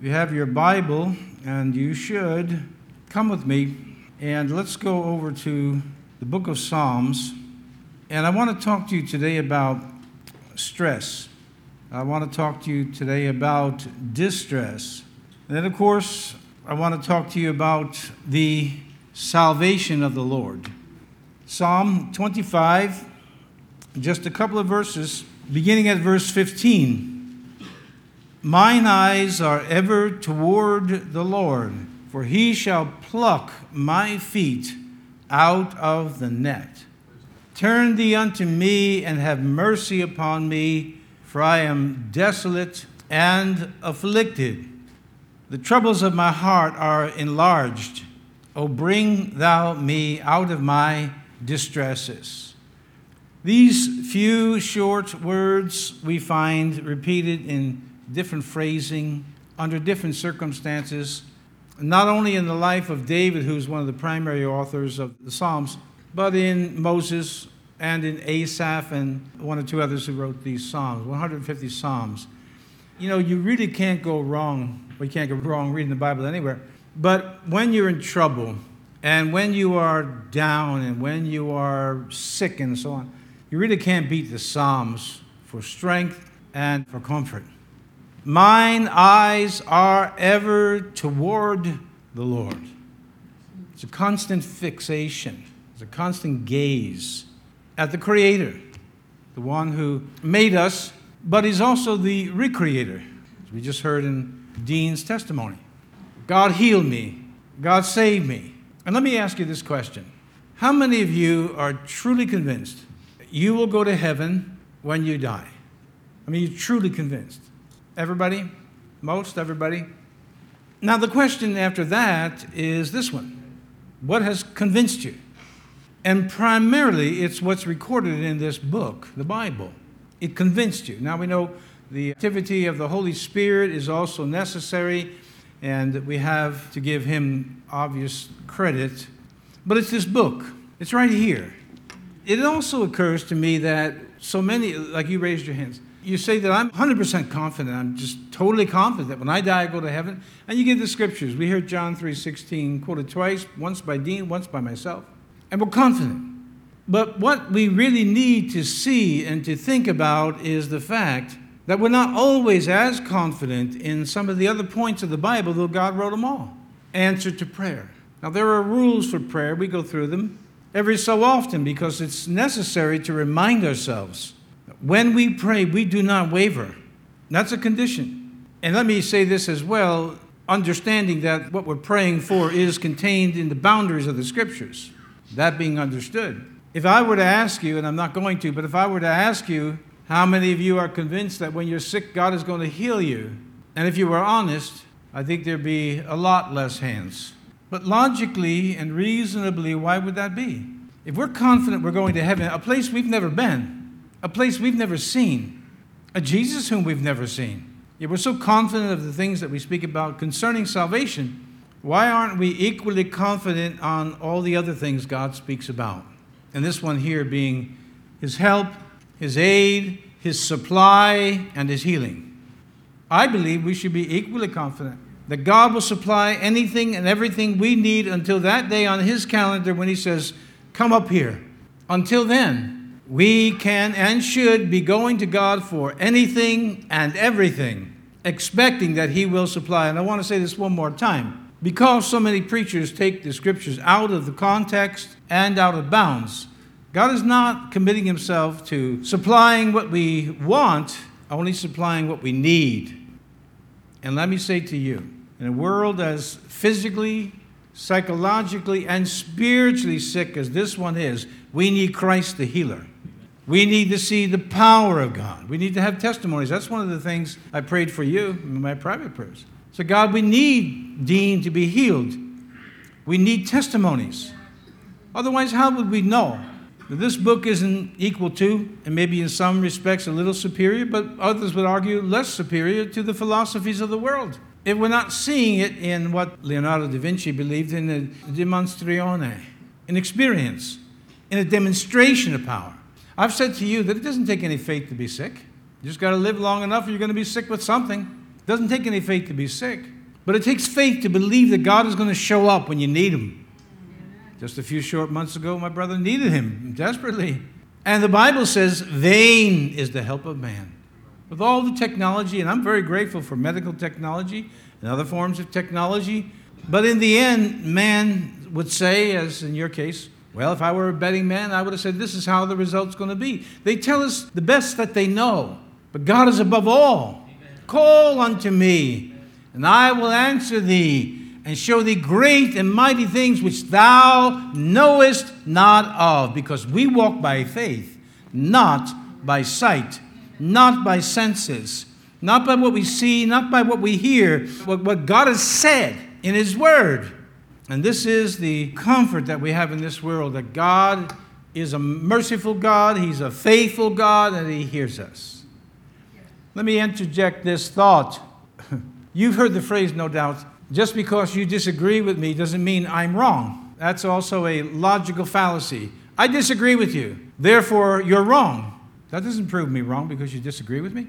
If you have your Bible, and you should, come with me and let's go over to the book of Psalms. And I want to talk to you today about stress. I want to talk to you today about distress. And then, of course, I want to talk to you about the salvation of the Lord. Psalm 25, just a couple of verses, beginning at verse 15. Mine eyes are ever toward the Lord, for he shall pluck my feet out of the net. Turn thee unto me and have mercy upon me, for I am desolate and afflicted. The troubles of my heart are enlarged. O bring thou me out of my distresses. These few short words we find repeated in different phrasing, under different circumstances, not only in the life of David, who's one of the primary authors of the Psalms, but in Moses and in Asaph and one or two others who wrote these Psalms, 150 Psalms. You know, you really can't go wrong. We can't go wrong reading the Bible anywhere. But when you're in trouble and when you are down and when you are sick and so on, you really can't beat the Psalms for strength and for comfort. Mine eyes are ever toward the Lord. It's a constant fixation, it's a constant gaze at the Creator, the one who made us, but He's also the recreator, as we just heard in Dean's testimony. God healed me, God saved me. And let me ask you this question How many of you are truly convinced you will go to heaven when you die? I mean, you're truly convinced. Everybody? Most everybody? Now, the question after that is this one What has convinced you? And primarily, it's what's recorded in this book, the Bible. It convinced you. Now, we know the activity of the Holy Spirit is also necessary, and we have to give him obvious credit. But it's this book, it's right here. It also occurs to me that so many, like you raised your hands, you say that I'm 100% confident. I'm just totally confident that when I die, I go to heaven. And you give the scriptures. We hear John 3.16 quoted twice, once by Dean, once by myself. And we're confident. But what we really need to see and to think about is the fact that we're not always as confident in some of the other points of the Bible, though God wrote them all. Answer to prayer. Now, there are rules for prayer. We go through them every so often because it's necessary to remind ourselves when we pray, we do not waver. That's a condition. And let me say this as well understanding that what we're praying for is contained in the boundaries of the scriptures. That being understood. If I were to ask you, and I'm not going to, but if I were to ask you, how many of you are convinced that when you're sick, God is going to heal you? And if you were honest, I think there'd be a lot less hands. But logically and reasonably, why would that be? If we're confident we're going to heaven, a place we've never been, a place we've never seen, a Jesus whom we've never seen. Yet we're so confident of the things that we speak about concerning salvation. Why aren't we equally confident on all the other things God speaks about? And this one here being His help, His aid, His supply, and His healing. I believe we should be equally confident that God will supply anything and everything we need until that day on His calendar when He says, Come up here. Until then, we can and should be going to God for anything and everything, expecting that He will supply. And I want to say this one more time. Because so many preachers take the scriptures out of the context and out of bounds, God is not committing Himself to supplying what we want, only supplying what we need. And let me say to you, in a world as physically, psychologically, and spiritually sick as this one is, we need Christ the healer. We need to see the power of God. We need to have testimonies. That's one of the things I prayed for you in my private prayers. So, God, we need Dean to be healed. We need testimonies. Otherwise, how would we know? This book isn't equal to, and maybe in some respects a little superior, but others would argue less superior to the philosophies of the world. If we're not seeing it in what Leonardo da Vinci believed in a demonstratione, an experience, in a demonstration of power. I've said to you that it doesn't take any faith to be sick. You just got to live long enough, or you're going to be sick with something. It doesn't take any faith to be sick, but it takes faith to believe that God is going to show up when you need Him. Just a few short months ago, my brother needed Him desperately. And the Bible says, vain is the help of man. With all the technology, and I'm very grateful for medical technology and other forms of technology, but in the end, man would say, as in your case, well, if I were a betting man, I would have said, this is how the result's going to be. They tell us the best that they know, but God is above all. Amen. Call unto me, and I will answer thee and show thee great and mighty things which thou knowest not of, because we walk by faith, not by sight, not by senses, not by what we see, not by what we hear, but what God has said in His Word. And this is the comfort that we have in this world that God is a merciful God, He's a faithful God, and He hears us. Let me interject this thought. You've heard the phrase, no doubt, just because you disagree with me doesn't mean I'm wrong. That's also a logical fallacy. I disagree with you, therefore you're wrong. That doesn't prove me wrong because you disagree with me.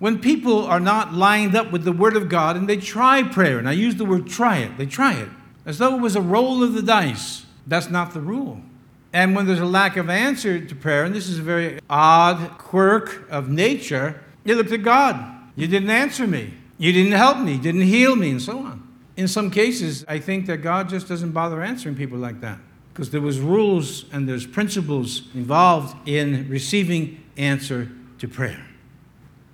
When people are not lined up with the Word of God and they try prayer, and I use the word try it, they try it, as though it was a roll of the dice. That's not the rule. And when there's a lack of answer to prayer, and this is a very odd quirk of nature, you look to God. You didn't answer me. You didn't help me, didn't heal me, and so on. In some cases, I think that God just doesn't bother answering people like that because there was rules and there's principles involved in receiving answer to prayer.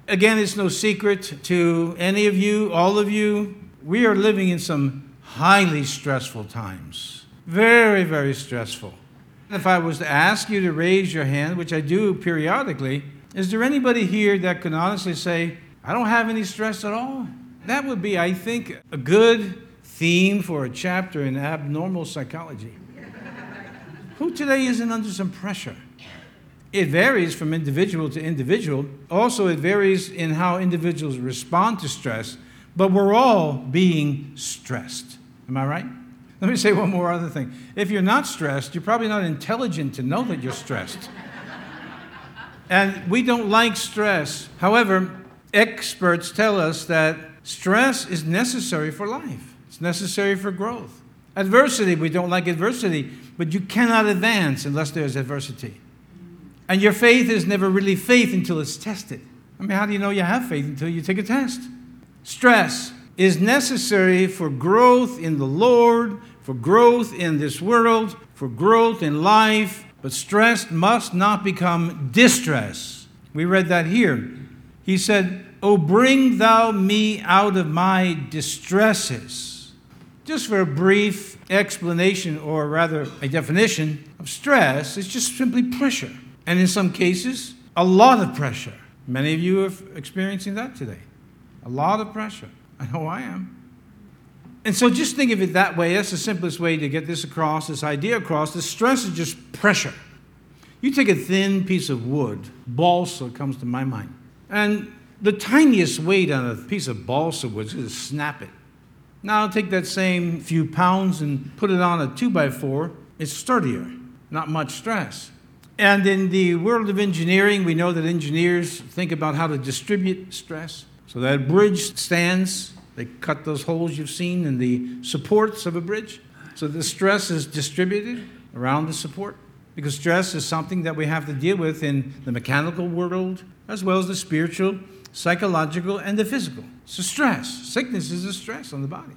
Again, it's no secret to any of you, all of you, we are living in some highly stressful times. Very, very stressful. If I was to ask you to raise your hand, which I do periodically, is there anybody here that can honestly say, I don't have any stress at all. That would be, I think, a good theme for a chapter in abnormal psychology. Who today isn't under some pressure? It varies from individual to individual. Also, it varies in how individuals respond to stress, but we're all being stressed. Am I right? Let me say one more other thing. If you're not stressed, you're probably not intelligent to know that you're stressed. and we don't like stress. However, experts tell us that stress is necessary for life, it's necessary for growth. Adversity, we don't like adversity, but you cannot advance unless there's adversity. And your faith is never really faith until it's tested. I mean, how do you know you have faith until you take a test? Stress is necessary for growth in the Lord, for growth in this world, for growth in life, but stress must not become distress. We read that here. He said, O bring thou me out of my distresses. Just for a brief explanation, or rather a definition of stress, it's just simply pressure. And in some cases, a lot of pressure. Many of you are experiencing that today. A lot of pressure. I know I am. And so just think of it that way. That's the simplest way to get this across, this idea across. The stress is just pressure. You take a thin piece of wood, balsa comes to my mind, and the tiniest weight on a piece of balsa wood is to snap it. Now take that same few pounds and put it on a two by four. It's sturdier, not much stress. And in the world of engineering, we know that engineers think about how to distribute stress. So that bridge stands, they cut those holes you've seen in the supports of a bridge. So the stress is distributed around the support because stress is something that we have to deal with in the mechanical world as well as the spiritual, psychological, and the physical. So, stress. Sickness is a stress on the body.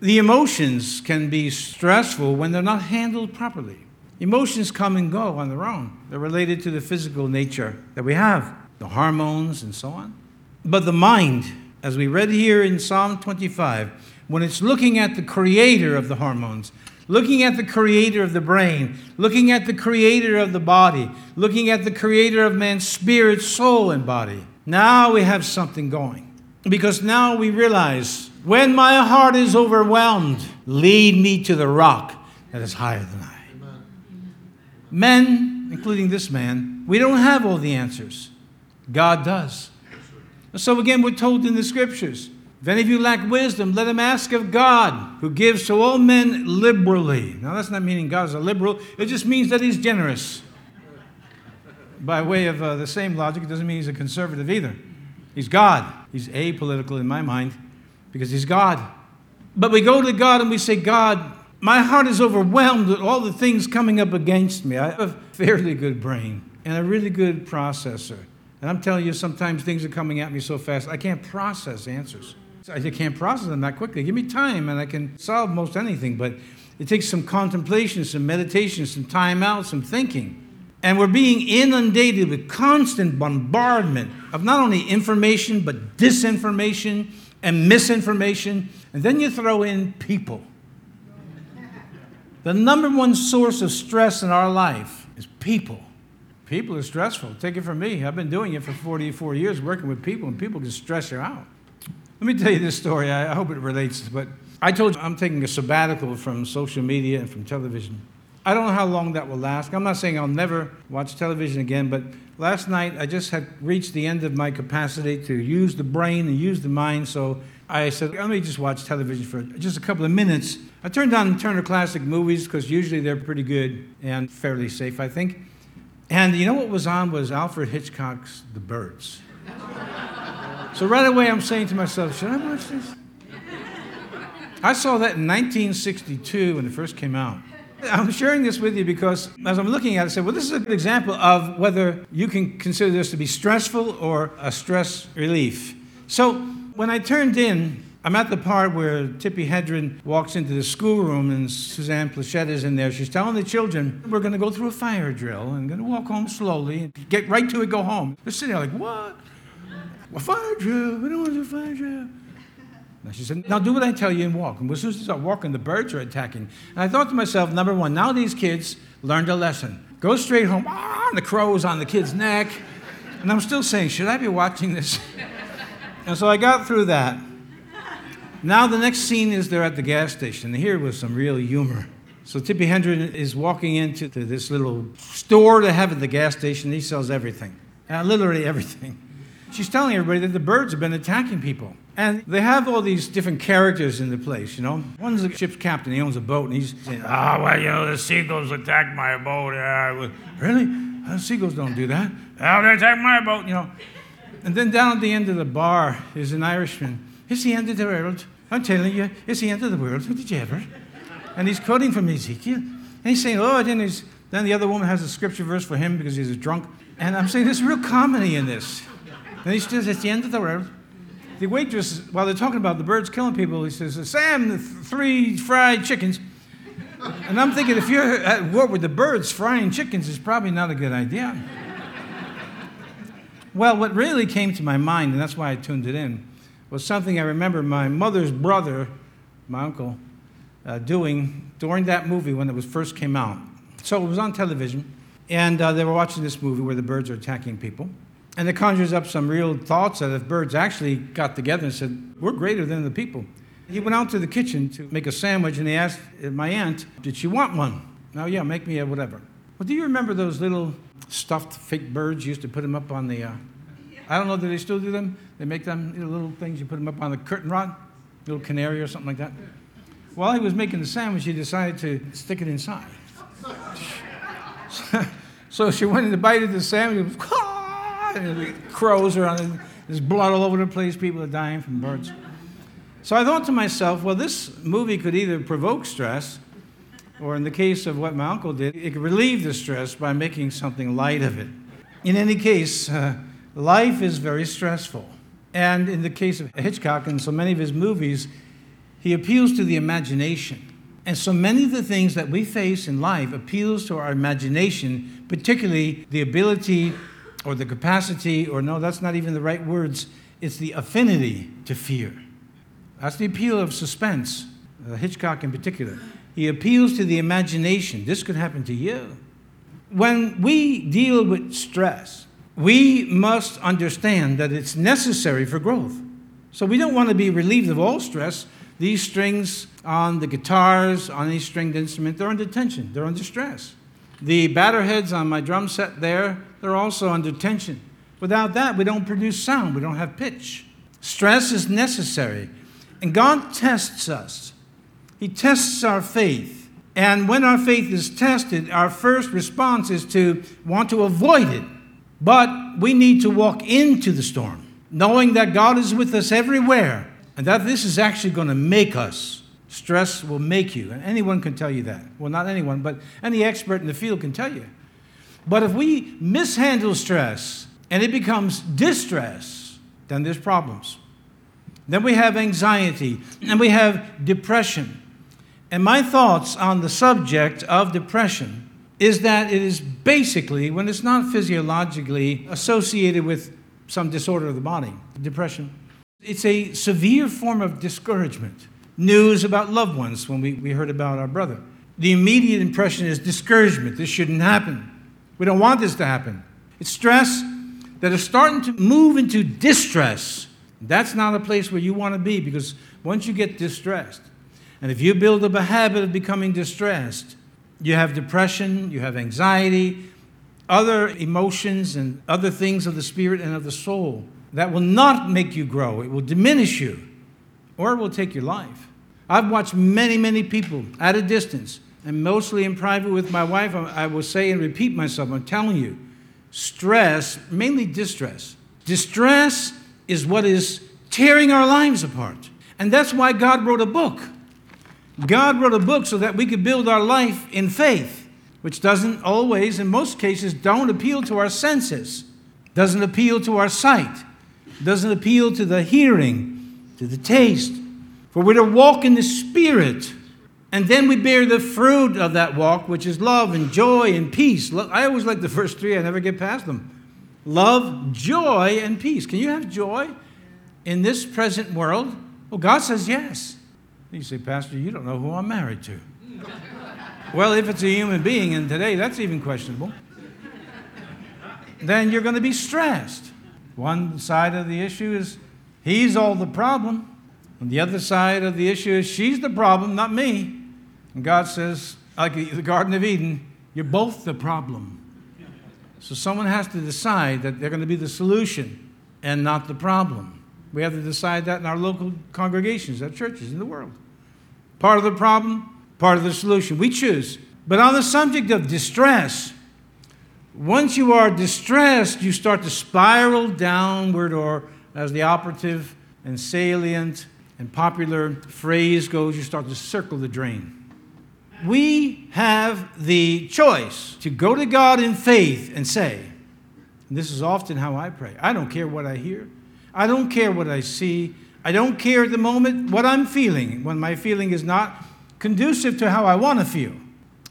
The emotions can be stressful when they're not handled properly. Emotions come and go on their own, they're related to the physical nature that we have, the hormones and so on. But the mind, as we read here in Psalm 25, when it's looking at the creator of the hormones, looking at the creator of the brain, looking at the creator of the body, looking at the creator of man's spirit, soul, and body. Now we have something going. Because now we realize when my heart is overwhelmed, lead me to the rock that is higher than I. Men, including this man, we don't have all the answers. God does. So again, we're told in the scriptures if any of you lack wisdom, let him ask of God, who gives to all men liberally. Now, that's not meaning God is a liberal, it just means that he's generous. By way of uh, the same logic, it doesn't mean he's a conservative either. He's God. He's apolitical in my mind because he's God. But we go to God and we say, God, my heart is overwhelmed with all the things coming up against me. I have a fairly good brain and a really good processor. And I'm telling you, sometimes things are coming at me so fast, I can't process answers. I can't process them that quickly. Give me time and I can solve most anything, but it takes some contemplation, some meditation, some time out, some thinking. And we're being inundated with constant bombardment of not only information, but disinformation and misinformation. And then you throw in people. The number one source of stress in our life is people. People are stressful. Take it from me. I've been doing it for 44 years, working with people, and people can stress you out. Let me tell you this story. I hope it relates, but I told you I'm taking a sabbatical from social media and from television. I don't know how long that will last. I'm not saying I'll never watch television again, but last night I just had reached the end of my capacity to use the brain and use the mind, so I said, let me just watch television for just a couple of minutes. I turned on Turner Classic Movies because usually they're pretty good and fairly safe, I think. And you know what was on was Alfred Hitchcock's The Birds. so right away I'm saying to myself, should I watch this? I saw that in 1962 when it first came out. I'm sharing this with you because as I'm looking at it, I said, well, this is a good example of whether you can consider this to be stressful or a stress relief. So when I turned in, I'm at the part where Tippi Hedren walks into the schoolroom and Suzanne Pleshette is in there. She's telling the children, We're going to go through a fire drill and going to walk home slowly and get right to it, go home. They're sitting there like, What? A fire drill? We don't want to do a fire drill. And she said, Now do what I tell you and walk. And as soon as they start walking, the birds are attacking. And I thought to myself, number one, now these kids learned a lesson. Go straight home. Ah, and the crow's on the kid's neck. And I'm still saying, Should I be watching this? And so I got through that. Now the next scene is they're at the gas station. Here was some real humor. So Tippi Hedren is walking into this little store they have at the gas station. He sells everything, uh, literally everything. She's telling everybody that the birds have been attacking people. And they have all these different characters in the place, you know. One's a ship's captain, he owns a boat, and he's saying, Ah, oh, well, you know, the seagulls attacked my boat. Uh, really? The seagulls don't do that. Oh, they attacked my boat, you know. And then down at the end of the bar is an Irishman. It's the end of the world. I'm telling you, it's the end of the world. Did you ever? And he's quoting from Ezekiel. And he's saying, oh, then, he's, then the other woman has a scripture verse for him because he's a drunk. And I'm saying there's real comedy in this. And he says, it's the end of the world. The waitress, while they're talking about the birds killing people, he says, Sam, the three fried chickens. And I'm thinking, if you're at war with the birds, frying chickens is probably not a good idea. Well, what really came to my mind, and that's why I tuned it in, was something I remember my mother's brother, my uncle, uh, doing during that movie when it was first came out. So it was on television, and uh, they were watching this movie where the birds are attacking people. And it conjures up some real thoughts that if birds actually got together and said, We're greater than the people. He went out to the kitchen to make a sandwich, and he asked my aunt, Did she want one? Now, yeah, make me a whatever. Well, do you remember those little stuffed fake birds? Used to put them up on the, uh, I don't know, do they still do them? They make them you know, little things, you put them up on the curtain rod, little canary or something like that. While he was making the sandwich, he decided to stick it inside. so she went and to bite into the sandwich, and crows are on it, there's blood all over the place, people are dying from birds. So I thought to myself, well, this movie could either provoke stress or in the case of what my uncle did, it could relieve the stress by making something light of it. In any case, uh, life is very stressful. And in the case of Hitchcock and so many of his movies, he appeals to the imagination. And so many of the things that we face in life appeals to our imagination, particularly the ability or the capacity, or no, that's not even the right words, it's the affinity to fear. That's the appeal of suspense, uh, Hitchcock in particular. He appeals to the imagination. This could happen to you. When we deal with stress, we must understand that it's necessary for growth. So we don't want to be relieved of all stress. These strings on the guitars, on any stringed instrument, they're under tension, they're under stress. The batter heads on my drum set there, they're also under tension. Without that, we don't produce sound, we don't have pitch. Stress is necessary. And God tests us. He tests our faith. And when our faith is tested, our first response is to want to avoid it. But we need to walk into the storm. knowing that God is with us everywhere and that this is actually going to make us. Stress will make you. And anyone can tell you that. Well, not anyone, but any expert in the field can tell you. But if we mishandle stress and it becomes distress, then there's problems. Then we have anxiety and we have depression. And my thoughts on the subject of depression is that it is basically, when it's not physiologically associated with some disorder of the body, depression, it's a severe form of discouragement. News about loved ones when we, we heard about our brother. The immediate impression is discouragement. This shouldn't happen. We don't want this to happen. It's stress that is starting to move into distress. That's not a place where you want to be because once you get distressed, and if you build up a habit of becoming distressed, you have depression, you have anxiety, other emotions, and other things of the spirit and of the soul that will not make you grow. It will diminish you, or it will take your life. I've watched many, many people at a distance, and mostly in private with my wife. I will say and repeat myself I'm telling you, stress, mainly distress, distress is what is tearing our lives apart. And that's why God wrote a book. God wrote a book so that we could build our life in faith, which doesn't always, in most cases, don't appeal to our senses, doesn't appeal to our sight, doesn't appeal to the hearing, to the taste. For we're to walk in the Spirit, and then we bear the fruit of that walk, which is love and joy and peace. I always like the first three, I never get past them. Love, joy, and peace. Can you have joy in this present world? Well, God says yes. You say, Pastor, you don't know who I'm married to. well, if it's a human being, and today that's even questionable, then you're going to be stressed. One side of the issue is he's all the problem, and the other side of the issue is she's the problem, not me. And God says, like the Garden of Eden, you're both the problem. So someone has to decide that they're going to be the solution and not the problem. We have to decide that in our local congregations, our churches, in the world. Part of the problem, part of the solution. We choose. But on the subject of distress, once you are distressed, you start to spiral downward, or as the operative and salient and popular phrase goes, you start to circle the drain. We have the choice to go to God in faith and say, and this is often how I pray I don't care what I hear. I don't care what I see. I don't care at the moment what I'm feeling when my feeling is not conducive to how I want to feel.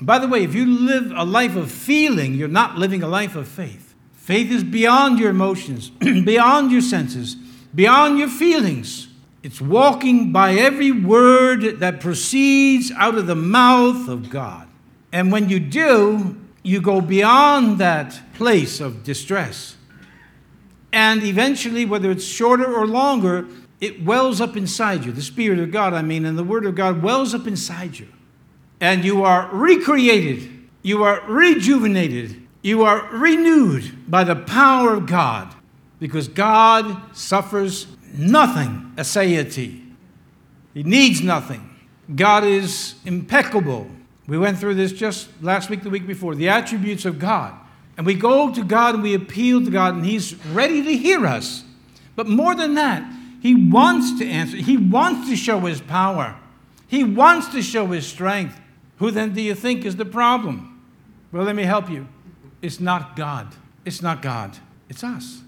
By the way, if you live a life of feeling, you're not living a life of faith. Faith is beyond your emotions, beyond your senses, beyond your feelings. It's walking by every word that proceeds out of the mouth of God. And when you do, you go beyond that place of distress and eventually, whether it's shorter or longer, it wells up inside you. The Spirit of God, I mean, and the Word of God wells up inside you. And you are recreated, you are rejuvenated, you are renewed by the power of God because God suffers nothing aseity. He needs nothing. God is impeccable. We went through this just last week, the week before. The attributes of God. And we go to God and we appeal to God, and He's ready to hear us. But more than that, He wants to answer. He wants to show His power. He wants to show His strength. Who then do you think is the problem? Well, let me help you. It's not God. It's not God. It's us.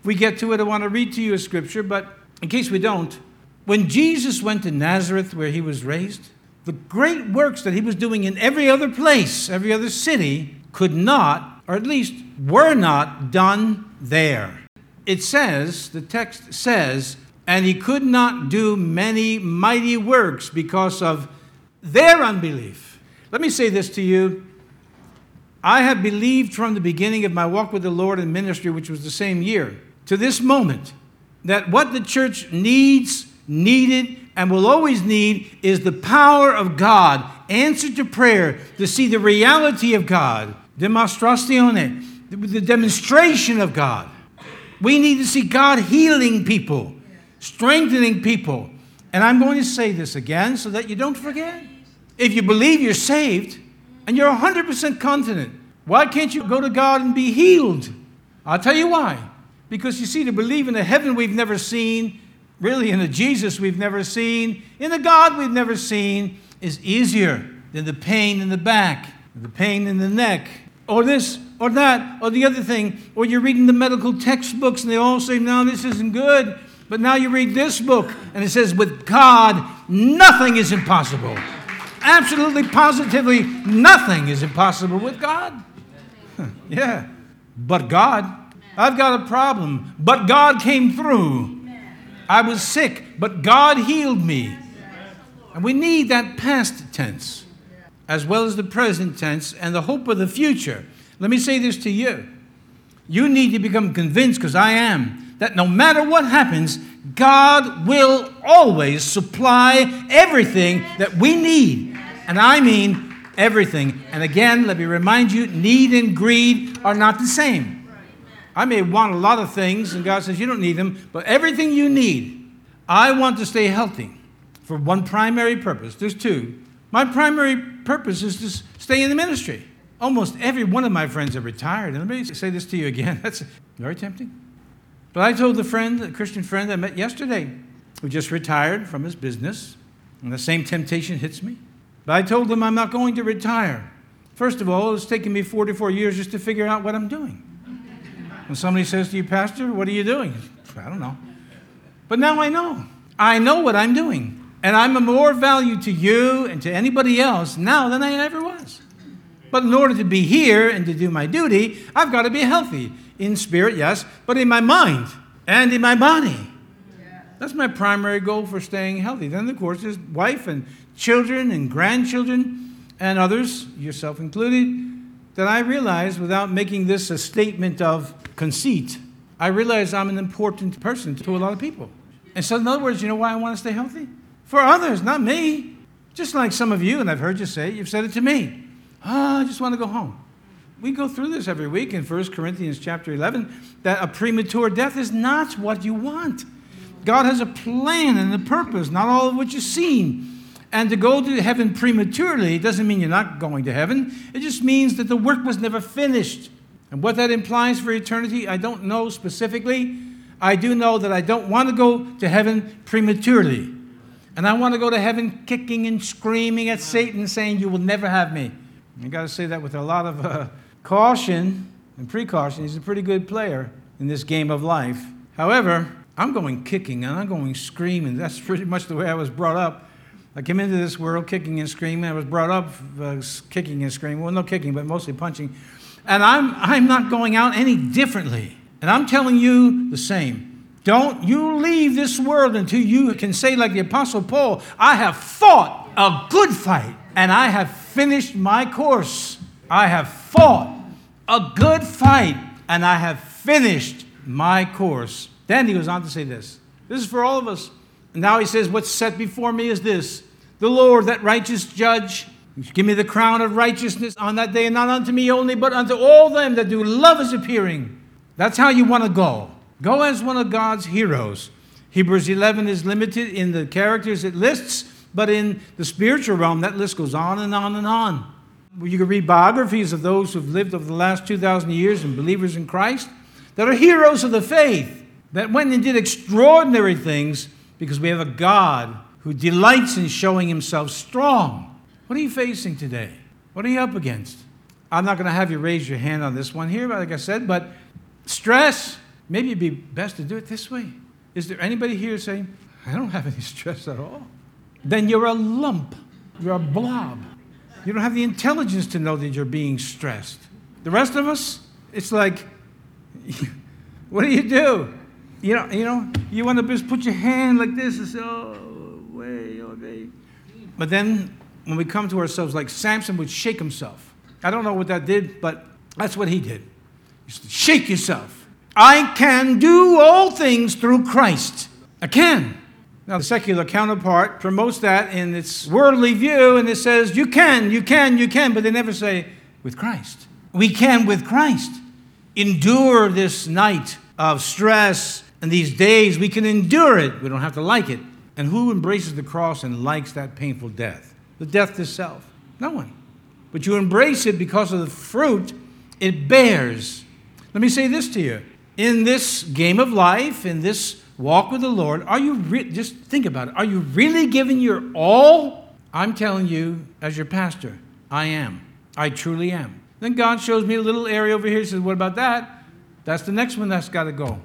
If we get to it, I want to read to you a scripture, but in case we don't, when Jesus went to Nazareth, where he was raised, the great works that he was doing in every other place, every other city, could not or at least were not done there. It says, the text says, and he could not do many mighty works because of their unbelief. Let me say this to you. I have believed from the beginning of my walk with the Lord and ministry, which was the same year, to this moment, that what the church needs, needed, and will always need is the power of God, answer to prayer, to see the reality of God demonstrazione, the demonstration of God. We need to see God healing people, strengthening people. And I'm going to say this again so that you don't forget. If you believe you're saved and you're 100% confident, why can't you go to God and be healed? I'll tell you why. Because you see, to believe in a heaven we've never seen, really in a Jesus we've never seen, in a God we've never seen, is easier than the pain in the back, the pain in the neck, or this, or that, or the other thing. Or you're reading the medical textbooks and they all say, no, this isn't good. But now you read this book and it says, with God, nothing is impossible. Absolutely, positively, nothing is impossible with God. yeah. But God, I've got a problem. But God came through. I was sick, but God healed me. And we need that past tense as well as the present tense and the hope of the future. Let me say this to you. You need to become convinced, because I am, that no matter what happens, God will always supply everything that we need. And I mean everything. And again, let me remind you need and greed are not the same. I may want a lot of things, and God says you don't need them, but everything you need, I want to stay healthy for one primary purpose. There's two. My primary purpose is to stay in the ministry. Almost every one of my friends are retired. And let me say this to you again. That's very tempting. But I told a friend, a Christian friend I met yesterday, who just retired from his business, and the same temptation hits me. But I told him I'm not going to retire. First of all, it's taken me 44 years just to figure out what I'm doing. When somebody says to you, Pastor, what are you doing? I don't know. But now I know. I know what I'm doing. And I'm of more value to you and to anybody else now than I ever was. But in order to be here and to do my duty, I've got to be healthy. In spirit, yes, but in my mind and in my body. That's my primary goal for staying healthy. Then, of course, there's wife and children and grandchildren and others, yourself included, that I realize without making this a statement of conceit, I realize I'm an important person to a lot of people. And so, in other words, you know why I want to stay healthy? For others, not me. Just like some of you, and I've heard you say, you've said it to me. Oh, I just want to go home. We go through this every week in 1 Corinthians chapter 11 that a premature death is not what you want. God has a plan and a purpose, not all of which is seen. And to go to heaven prematurely doesn't mean you're not going to heaven. It just means that the work was never finished. And what that implies for eternity, I don't know specifically. I do know that I don't want to go to heaven prematurely. And I want to go to heaven kicking and screaming at Satan, saying, You will never have me. I got to say that with a lot of uh, caution and precaution. He's a pretty good player in this game of life. However, I'm going kicking and I'm going screaming. That's pretty much the way I was brought up. I came into this world kicking and screaming. I was brought up uh, kicking and screaming. Well, no kicking, but mostly punching. And I'm, I'm not going out any differently. And I'm telling you the same. Don't you leave this world until you can say, like the Apostle Paul, I have fought a good fight and I have finished my course. I have fought a good fight and I have finished my course. Then he goes on to say this. This is for all of us. And now he says, What's set before me is this the Lord, that righteous judge, give me the crown of righteousness on that day, and not unto me only, but unto all them that do love is appearing. That's how you want to go. Go as one of God's heroes. Hebrews 11 is limited in the characters it lists, but in the spiritual realm, that list goes on and on and on. You can read biographies of those who've lived over the last 2,000 years and believers in Christ that are heroes of the faith, that went and did extraordinary things because we have a God who delights in showing himself strong. What are you facing today? What are you up against? I'm not going to have you raise your hand on this one here, like I said, but stress, maybe it'd be best to do it this way. Is there anybody here saying, I don't have any stress at all? Then you're a lump, you're a blob. You don't have the intelligence to know that you're being stressed. The rest of us, it's like, what do you do? You know, you know, you want to just put your hand like this and say, oh, way, oh, way. But then when we come to ourselves, like Samson would shake himself. I don't know what that did, but that's what he did. You shake yourself. I can do all things through Christ. I can. Now, the secular counterpart promotes that in its worldly view, and it says, You can, you can, you can, but they never say, With Christ. We can, with Christ, endure this night of stress and these days. We can endure it. We don't have to like it. And who embraces the cross and likes that painful death? The death to self. No one. But you embrace it because of the fruit it bears. Let me say this to you in this game of life, in this walk with the Lord, are you re- just think about it? Are you really giving your all? I'm telling you, as your pastor, I am. I truly am. Then God shows me a little area over here. He says, What about that? That's the next one that's got to go.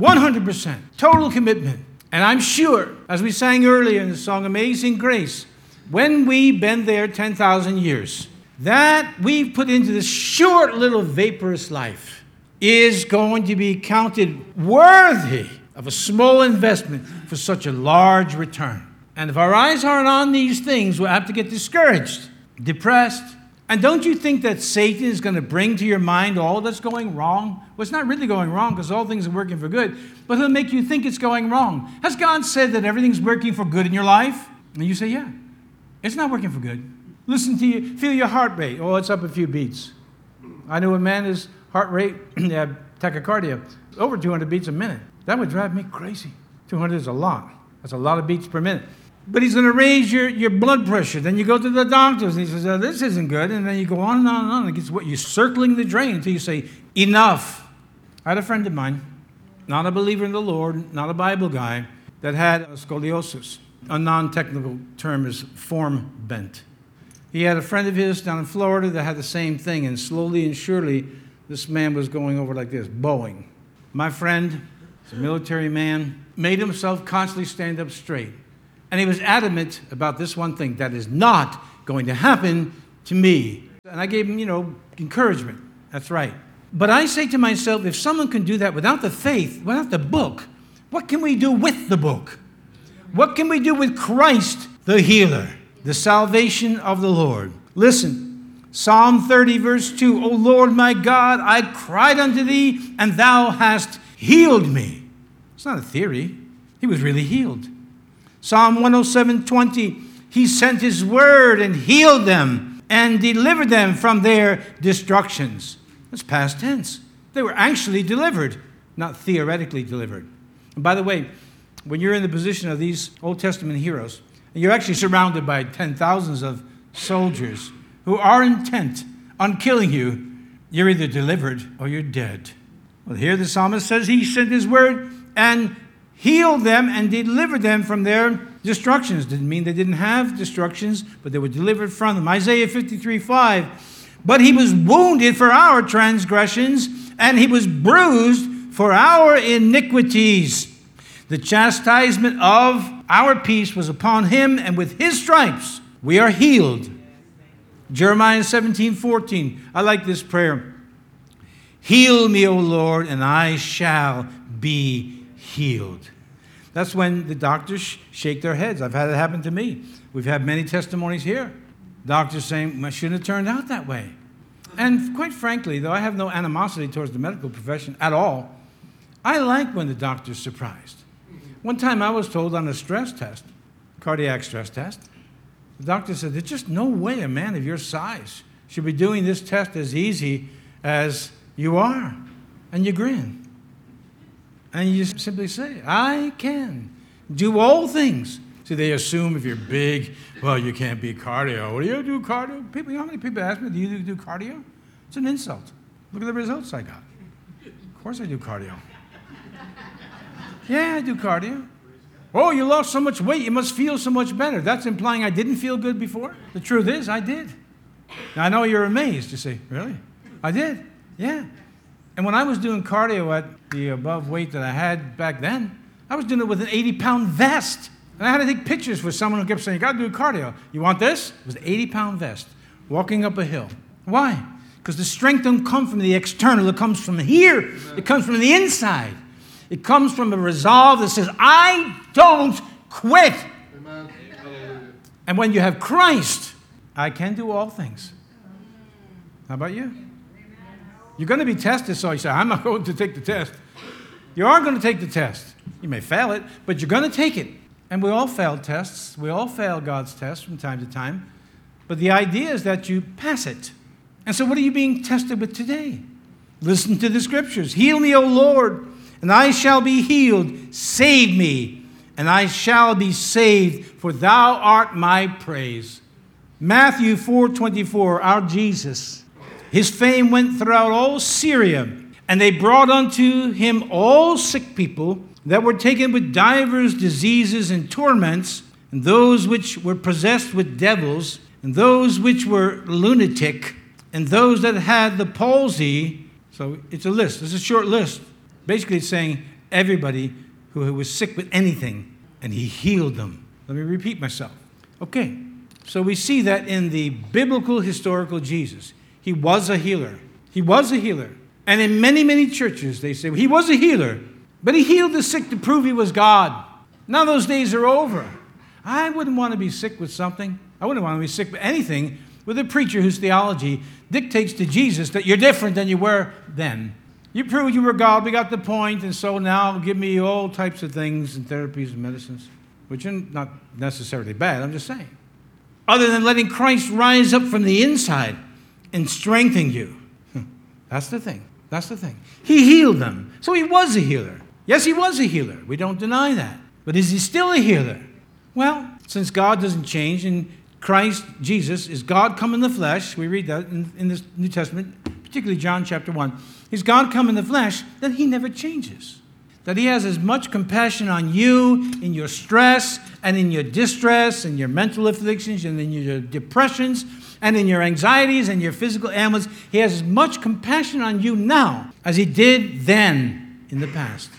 100%, total commitment. And I'm sure, as we sang earlier in the song Amazing Grace, when we've been there 10,000 years, that we've put into this short little vaporous life is going to be counted worthy of a small investment for such a large return. And if our eyes aren't on these things, we'll have to get discouraged, depressed. And don't you think that Satan is going to bring to your mind all that's going wrong? Well, it's not really going wrong because all things are working for good, but he'll make you think it's going wrong. Has God said that everything's working for good in your life? And you say, yeah, it's not working for good. Listen to you, feel your heart rate. Oh, it's up a few beats. I know a man, his heart rate, tachycardia, over 200 beats a minute. That would drive me crazy. 200 is a lot. That's a lot of beats per minute. But he's going to raise your, your blood pressure. Then you go to the doctors and he says, oh, This isn't good. And then you go on and on and on. It gets what you're circling the drain until you say, Enough. I had a friend of mine, not a believer in the Lord, not a Bible guy, that had scoliosis. A non technical term is form bent. He had a friend of his down in Florida that had the same thing, and slowly and surely, this man was going over like this, Boeing. My friend, a military man, made himself constantly stand up straight. And he was adamant about this one thing that is not going to happen to me. And I gave him, you know, encouragement. That's right. But I say to myself, if someone can do that without the faith, without the book, what can we do with the book? What can we do with Christ, the healer, the salvation of the Lord? Listen, Psalm 30, verse 2 O Lord my God, I cried unto thee, and thou hast healed me. It's not a theory, he was really healed. Psalm 107, 20, he sent his word and healed them and delivered them from their destructions. That's past tense. They were actually delivered, not theoretically delivered. And by the way, when you're in the position of these Old Testament heroes, and you're actually surrounded by ten thousands of soldiers who are intent on killing you, you're either delivered or you're dead. Well, here the psalmist says he sent his word and healed them and delivered them from their destructions. Didn't mean they didn't have destructions, but they were delivered from them. Isaiah 53 5. But he was wounded for our transgressions, and he was bruised for our iniquities. The chastisement of our peace was upon him, and with his stripes we are healed. Jeremiah 17 14. I like this prayer. Heal me, O Lord, and I shall be healed. That's when the doctors shake their heads. I've had it happen to me. We've had many testimonies here. Doctors saying, I shouldn't have turned out that way. And quite frankly, though I have no animosity towards the medical profession at all, I like when the doctor's surprised. One time I was told on a stress test, cardiac stress test, the doctor said, There's just no way a man of your size should be doing this test as easy as you are. And you grin. And you simply say, I can do all things. See, they assume if you're big, well, you can't be cardio. What do you do cardio? People, you know how many people ask me, Do you do cardio? It's an insult. Look at the results I got. Of course I do cardio. Yeah, I do cardio. Oh, you lost so much weight, you must feel so much better. That's implying I didn't feel good before? The truth is, I did. Now, I know you're amazed. You say, Really? I did. Yeah. And when I was doing cardio at the above weight that I had back then, I was doing it with an 80 pound vest. And I had to take pictures for someone who kept saying, You got to do cardio. You want this? It was an 80 pound vest, walking up a hill. Why? Because the strength don't come from the external, it comes from here, it comes from the inside. It comes from a resolve that says, I don't quit. Amen. And when you have Christ, I can do all things. How about you? You're going to be tested, so you say, I'm not going to take the test. You are going to take the test. You may fail it, but you're going to take it. And we all fail tests. We all fail God's tests from time to time. But the idea is that you pass it. And so, what are you being tested with today? Listen to the scriptures Heal me, O Lord and I shall be healed. Save me, and I shall be saved, for thou art my praise. Matthew 4:24, our Jesus. His fame went throughout all Syria, And they brought unto him all sick people that were taken with divers diseases and torments, and those which were possessed with devils, and those which were lunatic, and those that had the palsy. So it's a list, it's a short list. Basically, it's saying everybody who was sick with anything, and he healed them. Let me repeat myself. Okay, so we see that in the biblical historical Jesus, he was a healer. He was a healer. And in many, many churches, they say he was a healer, but he healed the sick to prove he was God. Now those days are over. I wouldn't want to be sick with something. I wouldn't want to be sick with anything with a preacher whose theology dictates to Jesus that you're different than you were then. You proved you were God, we got the point, and so now give me all types of things and therapies and medicines, which are not necessarily bad, I'm just saying. Other than letting Christ rise up from the inside and strengthen you. Hmm. That's the thing. That's the thing. He healed them. So he was a healer. Yes, he was a healer. We don't deny that. But is he still a healer? Well, since God doesn't change and Christ, Jesus, is God come in the flesh, we read that in, in the New Testament, particularly John chapter 1. He's God come in the flesh, then he never changes. That he has as much compassion on you in your stress and in your distress and your mental afflictions and in your depressions and in your anxieties and your physical ailments. He has as much compassion on you now as he did then in the past.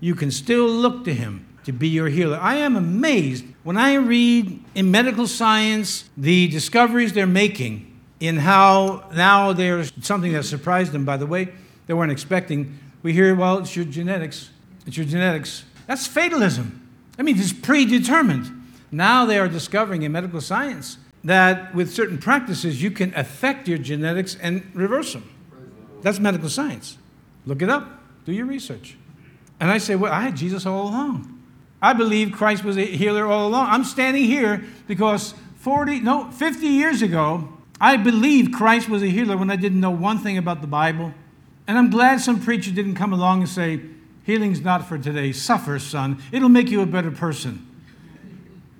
You can still look to him to be your healer. I am amazed when I read in medical science the discoveries they're making in how now there's something that surprised them, by the way, they weren't expecting. We hear, well, it's your genetics. It's your genetics. That's fatalism. I mean, it's predetermined. Now they are discovering in medical science that with certain practices you can affect your genetics and reverse them. That's medical science. Look it up. Do your research. And I say, well, I had Jesus all along. I believe Christ was a healer all along. I'm standing here because 40, no, 50 years ago, I believed Christ was a healer when I didn't know one thing about the Bible. And I'm glad some preacher didn't come along and say, healing's not for today. Suffer, son. It'll make you a better person.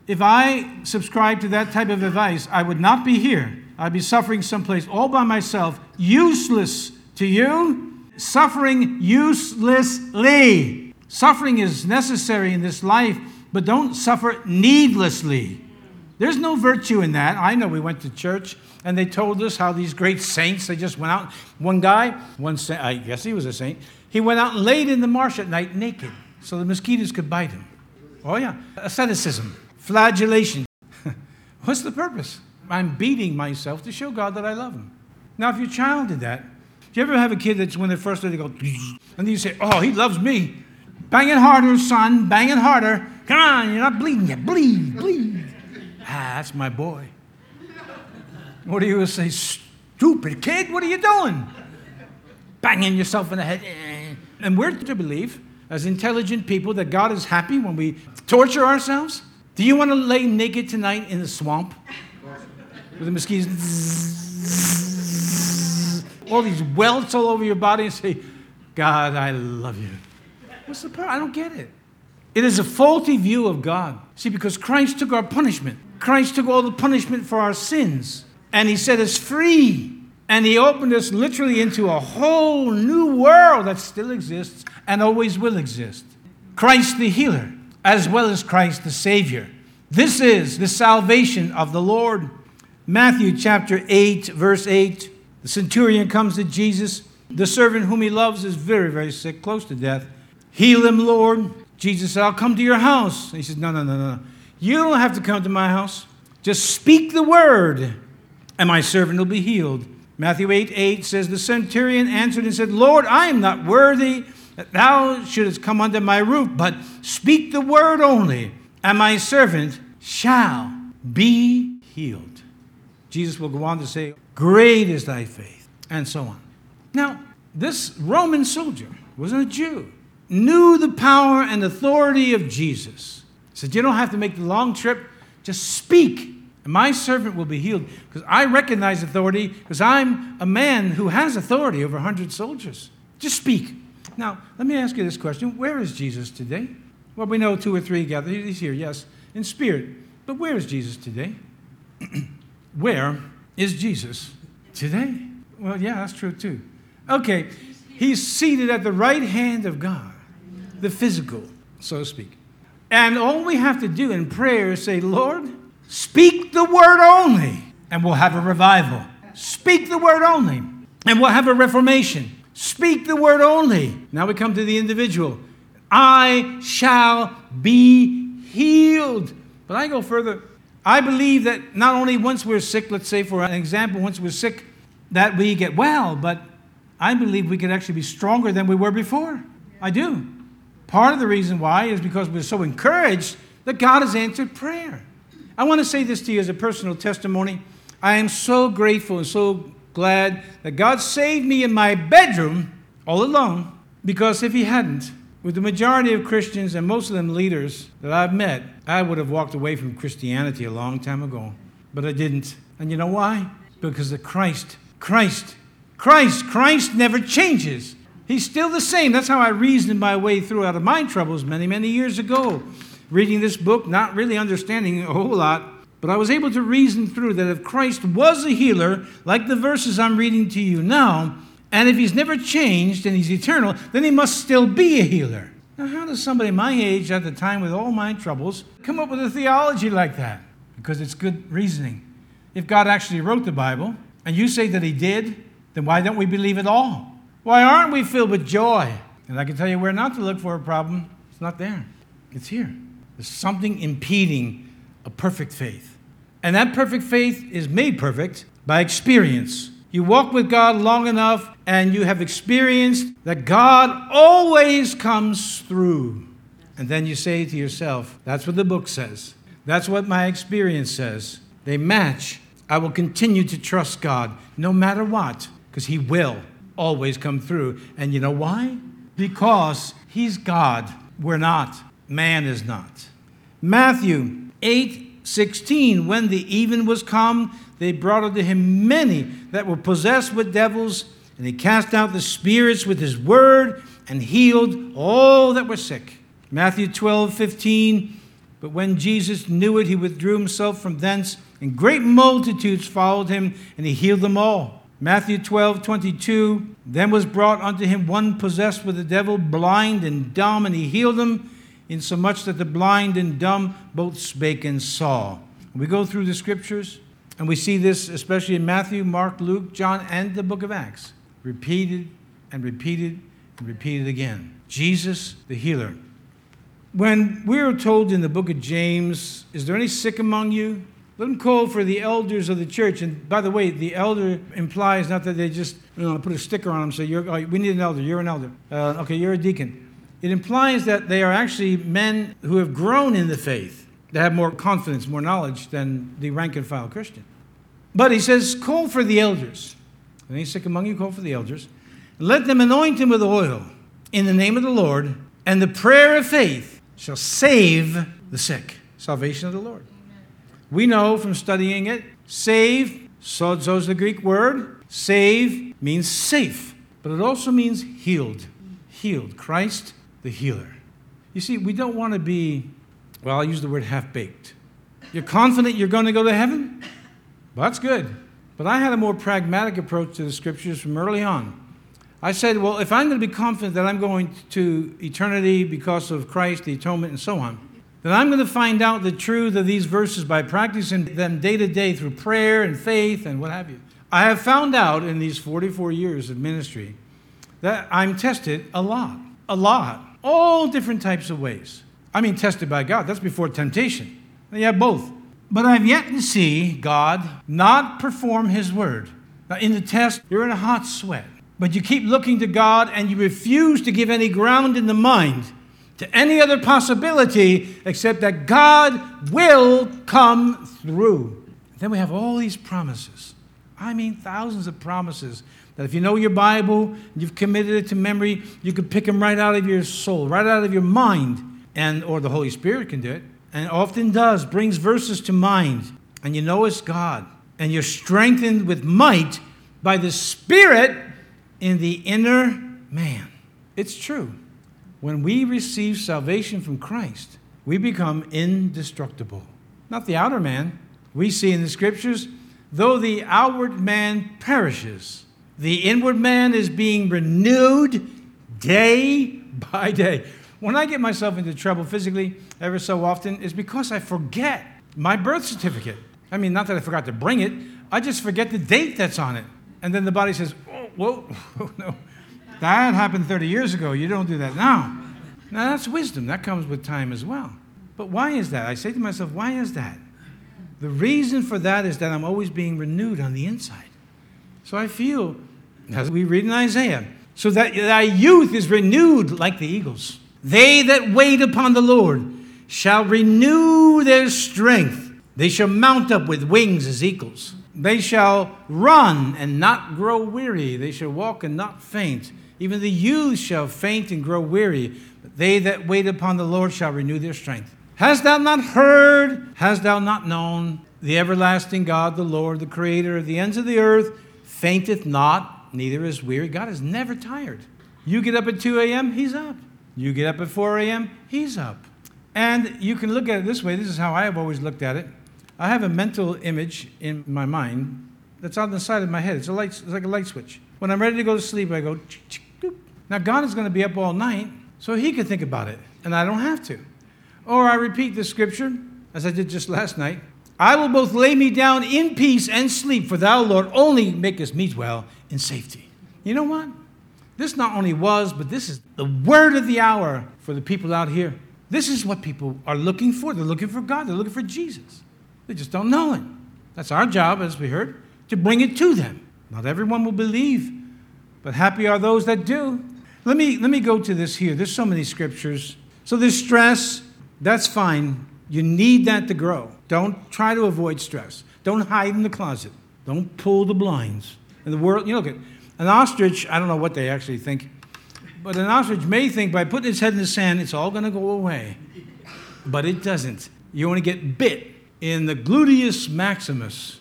If I subscribed to that type of advice, I would not be here. I'd be suffering someplace all by myself, useless to you, suffering uselessly. Suffering is necessary in this life, but don't suffer needlessly. There's no virtue in that. I know we went to church and they told us how these great saints, they just went out. One guy, one saint, I guess he was a saint, he went out and laid in the marsh at night naked so the mosquitoes could bite him. Oh, yeah. Asceticism, flagellation. What's the purpose? I'm beating myself to show God that I love him. Now, if your child did that, do you ever have a kid that's when they first they go, and then you say, Oh, he loves me. Bang it harder, son. Bang it harder. Come on, you're not bleeding yet. Bleed, bleed. Ah, that's my boy. What do you say? Stupid kid, what are you doing? Banging yourself in the head. And we're to believe, as intelligent people, that God is happy when we torture ourselves. Do you want to lay naked tonight in the swamp with the mosquitoes? All these welts all over your body and say, God, I love you. What's the problem? I don't get it. It is a faulty view of God. See, because Christ took our punishment, Christ took all the punishment for our sins, and He set us free. And He opened us literally into a whole new world that still exists and always will exist. Christ the healer, as well as Christ the Savior. This is the salvation of the Lord. Matthew chapter 8, verse 8. The centurion comes to Jesus. The servant whom he loves is very, very sick, close to death. Heal him, Lord. Jesus said, I'll come to your house. He says, No, no, no, no. You don't have to come to my house. Just speak the word, and my servant will be healed. Matthew 8 8 says, The centurion answered and said, Lord, I am not worthy that thou shouldest come under my roof, but speak the word only, and my servant shall be healed. Jesus will go on to say, Great is thy faith, and so on. Now, this Roman soldier wasn't a Jew knew the power and authority of Jesus. He said, You don't have to make the long trip, just speak, and my servant will be healed. Because I recognize authority, because I'm a man who has authority over 100 soldiers. Just speak. Now, let me ask you this question Where is Jesus today? Well, we know two or three gather. He's here, yes, in spirit. But where is Jesus today? where is Jesus today? Well, yeah, that's true too. Okay, He's seated at the right hand of God, the physical, so to speak. And all we have to do in prayer is say, Lord, speak the word only, and we'll have a revival. Speak the word only, and we'll have a reformation. Speak the word only. Now we come to the individual. I shall be healed. But I go further. I believe that not only once we're sick, let's say for an example, once we're sick, that we get well, but I believe we could actually be stronger than we were before. I do. Part of the reason why is because we're so encouraged that God has answered prayer. I want to say this to you as a personal testimony. I am so grateful and so glad that God saved me in my bedroom all alone because if He hadn't, with the majority of Christians and most of them leaders that I've met, I would have walked away from Christianity a long time ago. But I didn't. And you know why? Because of Christ. Christ. Christ. Christ never changes. He's still the same. That's how I reasoned my way through out of my troubles many, many years ago. Reading this book, not really understanding a whole lot, but I was able to reason through that if Christ was a healer, like the verses I'm reading to you now, and if he's never changed and he's eternal, then he must still be a healer. Now, how does somebody my age at the time with all my troubles come up with a theology like that? Because it's good reasoning. If God actually wrote the Bible, and you say that he did, then why don't we believe it all? Why aren't we filled with joy? And I can tell you where not to look for a problem. It's not there, it's here. There's something impeding a perfect faith. And that perfect faith is made perfect by experience. You walk with God long enough and you have experienced that God always comes through. And then you say to yourself, that's what the book says. That's what my experience says. They match. I will continue to trust God no matter what, because He will always come through. And you know why? Because He's God. We're not. Man is not. Matthew 8 16, when the even was come, they brought unto him many that were possessed with devils, and he cast out the spirits with his word and healed all that were sick. Matthew 12, 15, but when Jesus knew it, he withdrew himself from thence, and great multitudes followed him, and he healed them all. Matthew 12, 22, then was brought unto him one possessed with the devil, blind and dumb, and he healed him insomuch that the blind and dumb both spake and saw. We go through the scriptures, and we see this especially in Matthew, Mark, Luke, John, and the book of Acts. Repeated and repeated and repeated again. Jesus, the healer. When we are told in the book of James, Is there any sick among you? Let them call for the elders of the church. And by the way, the elder implies not that they just you know, put a sticker on them say, you're, oh, We need an elder. You're an elder. Uh, okay, you're a deacon it implies that they are actually men who have grown in the faith, that have more confidence, more knowledge than the rank and file Christian. But he says, Call for the elders. And Any sick among you, call for the elders. Let them anoint him with oil in the name of the Lord, and the prayer of faith shall save the sick. Salvation of the Lord. We know from studying it, save, sozo is the Greek word. Save means safe, but it also means healed. Healed. Christ the healer. You see, we don't want to be, well, I'll use the word half baked. You're confident you're going to go to heaven? Well, that's good. But I had a more pragmatic approach to the scriptures from early on. I said, well, if I'm going to be confident that I'm going to eternity because of Christ, the atonement, and so on, then I'm going to find out the truth of these verses by practicing them day to day through prayer and faith and what have you. I have found out in these 44 years of ministry that I'm tested a lot, a lot all different types of ways. I mean, tested by God. That's before temptation. You have both. But I've yet to see God not perform His word. Now, in the test, you're in a hot sweat, but you keep looking to God and you refuse to give any ground in the mind to any other possibility except that God will come through. Then we have all these promises. I mean, thousands of promises that if you know your Bible, you've committed it to memory, you can pick them right out of your soul, right out of your mind, and or the Holy Spirit can do it, and often does, brings verses to mind, and you know it's God, and you're strengthened with might by the Spirit in the inner man. It's true. When we receive salvation from Christ, we become indestructible. Not the outer man. We see in the scriptures, though the outward man perishes, The inward man is being renewed day by day. When I get myself into trouble physically ever so often, it's because I forget my birth certificate. I mean, not that I forgot to bring it, I just forget the date that's on it. And then the body says, oh, whoa, no. That happened 30 years ago. You don't do that now. Now, that's wisdom. That comes with time as well. But why is that? I say to myself, why is that? The reason for that is that I'm always being renewed on the inside. So I feel, as we read in Isaiah, so that thy youth is renewed like the eagles. They that wait upon the Lord shall renew their strength. They shall mount up with wings as eagles. They shall run and not grow weary. They shall walk and not faint. Even the youth shall faint and grow weary. But they that wait upon the Lord shall renew their strength. Hast thou not heard? Hast thou not known? The everlasting God, the Lord, the creator of the ends of the earth, fainteth not, neither is weary. God is never tired. You get up at 2 a.m., he's up. You get up at 4 a.m., he's up. And you can look at it this way this is how I have always looked at it. I have a mental image in my mind that's on the side of my head. It's, a light, it's like a light switch. When I'm ready to go to sleep, I go, now God is going to be up all night, so he can think about it, and I don't have to. Or I repeat the scripture, as I did just last night I will both lay me down in peace and sleep, for thou, Lord, only makest me dwell in safety. You know what? This not only was, but this is the word of the hour for the people out here. This is what people are looking for. They're looking for God, they're looking for Jesus. They just don't know Him. That's our job, as we heard, to bring it to them. Not everyone will believe, but happy are those that do. Let me, let me go to this here. There's so many scriptures. So there's stress, that's fine. You need that to grow. Don't try to avoid stress. Don't hide in the closet. Don't pull the blinds. And the world, you look at an ostrich, I don't know what they actually think, but an ostrich may think by putting its head in the sand, it's all going to go away. But it doesn't. You only get bit in the gluteus maximus.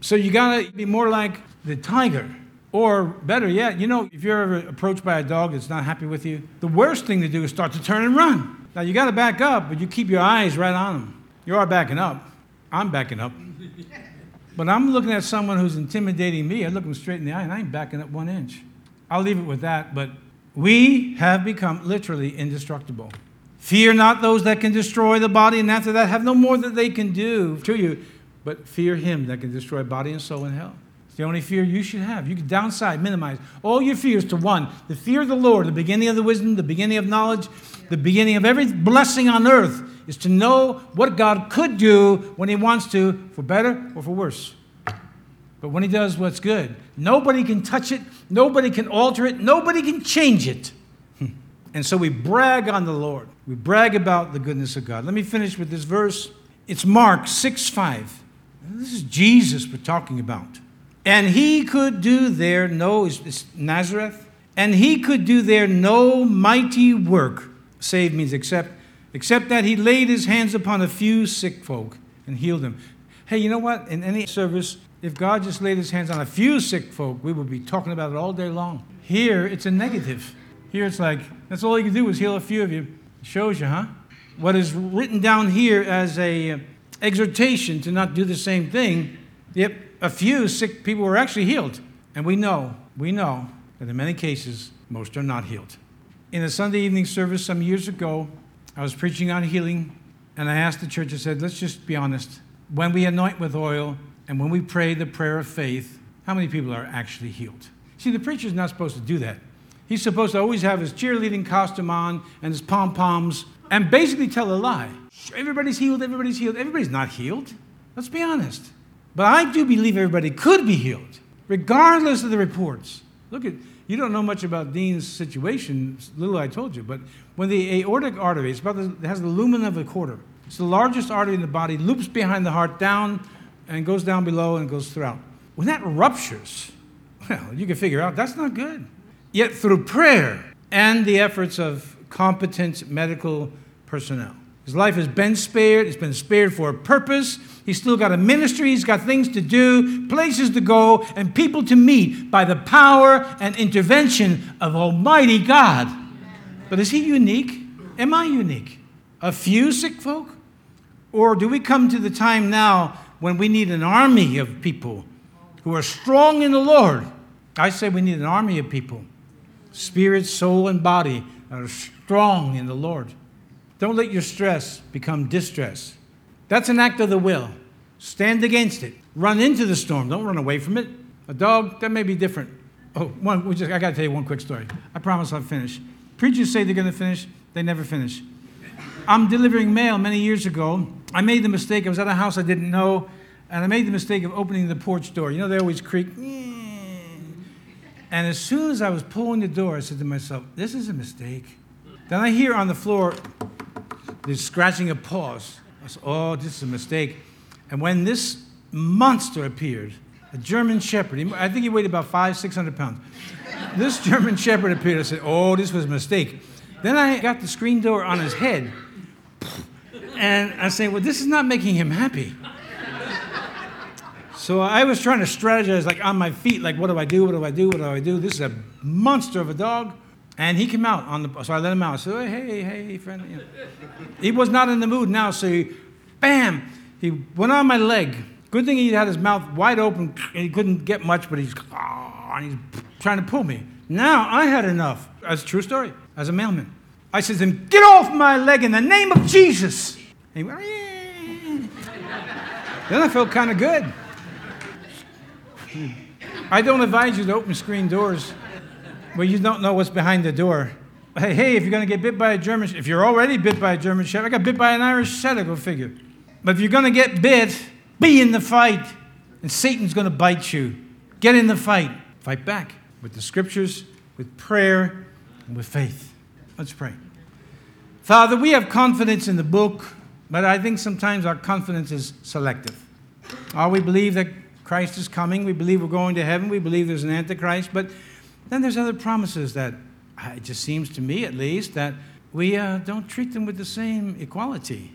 So you got to be more like the tiger. Or better yet, you know, if you're ever approached by a dog that's not happy with you, the worst thing to do is start to turn and run. Now you got to back up, but you keep your eyes right on them. You are backing up. I'm backing up. But I'm looking at someone who's intimidating me. I look them straight in the eye, and I ain't backing up one inch. I'll leave it with that. But we have become literally indestructible. Fear not those that can destroy the body, and after that have no more that they can do to you, but fear him that can destroy body and soul in hell. It's the only fear you should have. You can downside, minimize all your fears to one the fear of the Lord, the beginning of the wisdom, the beginning of knowledge, the beginning of every blessing on earth is to know what God could do when He wants to, for better or for worse. But when He does what's good, nobody can touch it, nobody can alter it, nobody can change it. Hmm. And so we brag on the Lord. We brag about the goodness of God. Let me finish with this verse. It's Mark 6 5. This is Jesus we're talking about. And he could do there no, it's Nazareth, and he could do there no mighty work, save means except, except that he laid his hands upon a few sick folk and healed them. Hey, you know what? In any service, if God just laid his hands on a few sick folk, we would be talking about it all day long. Here, it's a negative. Here it's like, that's all he can do is heal a few of you. It shows you, huh? What is written down here as a uh, exhortation to not do the same thing, yep, a few sick people were actually healed. And we know, we know that in many cases, most are not healed. In a Sunday evening service some years ago, I was preaching on healing, and I asked the church, I said, let's just be honest. When we anoint with oil and when we pray the prayer of faith, how many people are actually healed? See, the preacher's not supposed to do that. He's supposed to always have his cheerleading costume on and his pom poms and basically tell a lie. Everybody's healed, everybody's healed. Everybody's not healed. Let's be honest. But I do believe everybody could be healed, regardless of the reports. Look at, you don't know much about Dean's situation, little I told you, but when the aortic artery, it's about the, it has the lumen of a quarter. It's the largest artery in the body, loops behind the heart down and goes down below and goes throughout. When that ruptures, well, you can figure out that's not good. Yet through prayer and the efforts of competent medical personnel. His life has been spared, it's been spared for a purpose. He's still got a ministry, he's got things to do, places to go, and people to meet by the power and intervention of Almighty God. But is he unique? Am I unique? A few sick folk? Or do we come to the time now when we need an army of people who are strong in the Lord I say we need an army of people, spirit, soul, and body, that are strong in the Lord. Don't let your stress become distress. That's an act of the will. Stand against it. Run into the storm. Don't run away from it. A dog, that may be different. Oh, one, We just, I got to tell you one quick story. I promise I'll finish. Preachers say they're going to finish, they never finish. I'm delivering mail many years ago. I made the mistake, I was at a house I didn't know, and I made the mistake of opening the porch door. You know, they always creak. And as soon as I was pulling the door, I said to myself, This is a mistake. Then I hear on the floor the scratching a paws. I said, Oh, this is a mistake. And when this monster appeared, a German shepherd, I think he weighed about five, 600 pounds. this German shepherd appeared. I said, Oh, this was a mistake. Then I got the screen door on his head. And I say, Well, this is not making him happy. So I was trying to strategize, like on my feet, like, what do I do? What do I do? What do I do? This is a monster of a dog. And he came out on the, so I let him out. I said, hey, hey, friend. You know. He was not in the mood now, so he, bam, he went on my leg. Good thing he had his mouth wide open. He couldn't get much, but he's, and he's trying to pull me. Now I had enough. That's a true story, as a mailman. I said to him, get off my leg in the name of Jesus. And he went, yeah. then I felt kind of good. I don't advise you to open screen doors where you don't know what's behind the door. Hey, hey, if you're going to get bit by a German, if you're already bit by a German Shepherd, I got bit by an Irish Setter, go figure. But if you're going to get bit, be in the fight, and Satan's going to bite you. Get in the fight. Fight back with the scriptures, with prayer, and with faith. Let's pray. Father, we have confidence in the book, but I think sometimes our confidence is selective. Or we believe that Christ is coming. We believe we're going to heaven. We believe there's an Antichrist. But then there's other promises that it just seems to me, at least, that we uh, don't treat them with the same equality.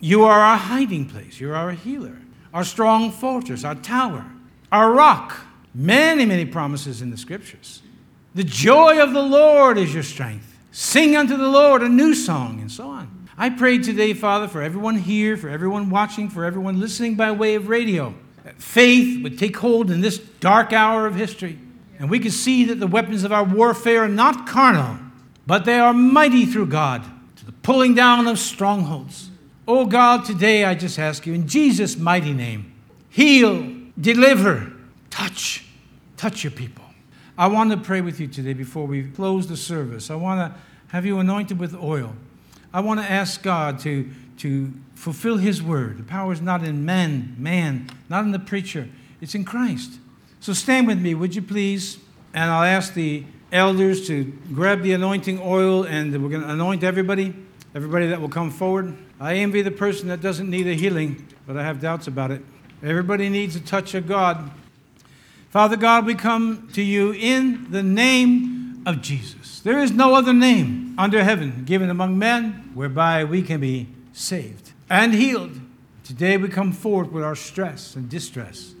You are our hiding place. You're our healer, our strong fortress, our tower, our rock. Many, many promises in the scriptures. The joy of the Lord is your strength. Sing unto the Lord a new song, and so on. I pray today, Father, for everyone here, for everyone watching, for everyone listening by way of radio that faith would take hold in this dark hour of history. And we can see that the weapons of our warfare are not carnal, but they are mighty through God to the pulling down of strongholds. Oh God, today I just ask you in Jesus' mighty name, heal, deliver, touch, touch your people. I want to pray with you today before we close the service. I want to have you anointed with oil. I want to ask God to, to fulfill his word. The power is not in man, man, not in the preacher. It's in Christ. So stand with me, would you please? And I'll ask the elders to grab the anointing oil and we're going to anoint everybody, everybody that will come forward. I envy the person that doesn't need a healing, but I have doubts about it. Everybody needs a touch of God. Father God, we come to you in the name of Jesus. There is no other name under heaven given among men whereby we can be saved and healed. Today we come forth with our stress and distress.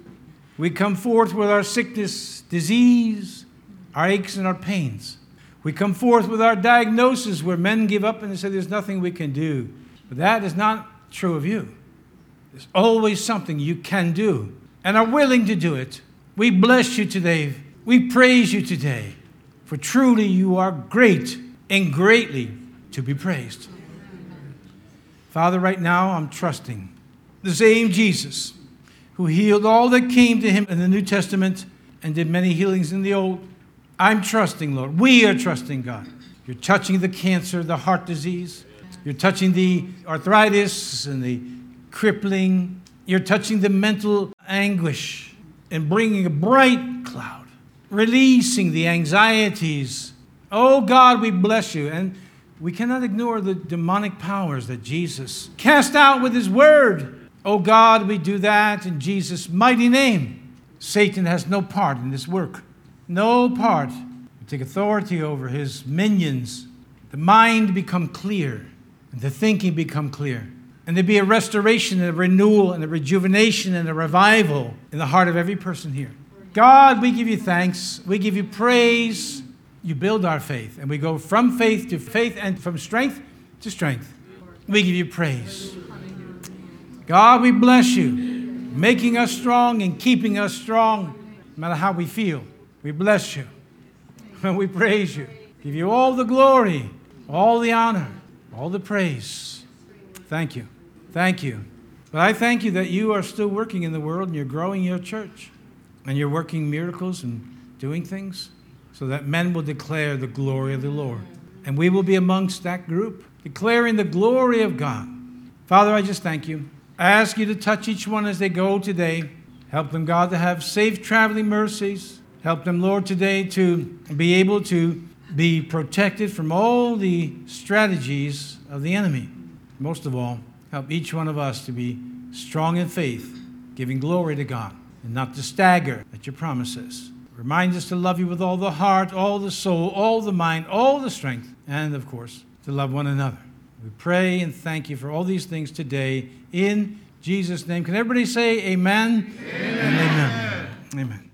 We come forth with our sickness, disease, our aches and our pains. We come forth with our diagnosis where men give up and they say there's nothing we can do. But that is not true of you. There's always something you can do and are willing to do it. We bless you today. We praise you today. For truly you are great and greatly to be praised. Father, right now I'm trusting the same Jesus who healed all that came to him in the New Testament and did many healings in the Old. I'm trusting, Lord. We are trusting God. You're touching the cancer, the heart disease. You're touching the arthritis and the crippling. You're touching the mental anguish and bringing a bright cloud, releasing the anxieties. Oh God, we bless you. And we cannot ignore the demonic powers that Jesus cast out with his word. Oh God, we do that in Jesus' mighty name. Satan has no part in this work. No part. We take authority over his minions. The mind become clear, and the thinking become clear. And there be a restoration and a renewal and a rejuvenation and a revival in the heart of every person here. God, we give you thanks. We give you praise you build our faith, and we go from faith to faith and from strength to strength. We give you praise. God, we bless you, making us strong and keeping us strong, no matter how we feel. We bless you. And we praise you. Give you all the glory, all the honor, all the praise. Thank you. Thank you. But I thank you that you are still working in the world and you're growing your church and you're working miracles and doing things so that men will declare the glory of the Lord. And we will be amongst that group, declaring the glory of God. Father, I just thank you. I ask you to touch each one as they go today. Help them, God, to have safe traveling mercies. Help them, Lord, today to be able to be protected from all the strategies of the enemy. Most of all, help each one of us to be strong in faith, giving glory to God, and not to stagger at your promises. Remind us to love you with all the heart, all the soul, all the mind, all the strength, and of course, to love one another. We pray and thank you for all these things today in Jesus' name. Can everybody say amen? Amen. amen. amen.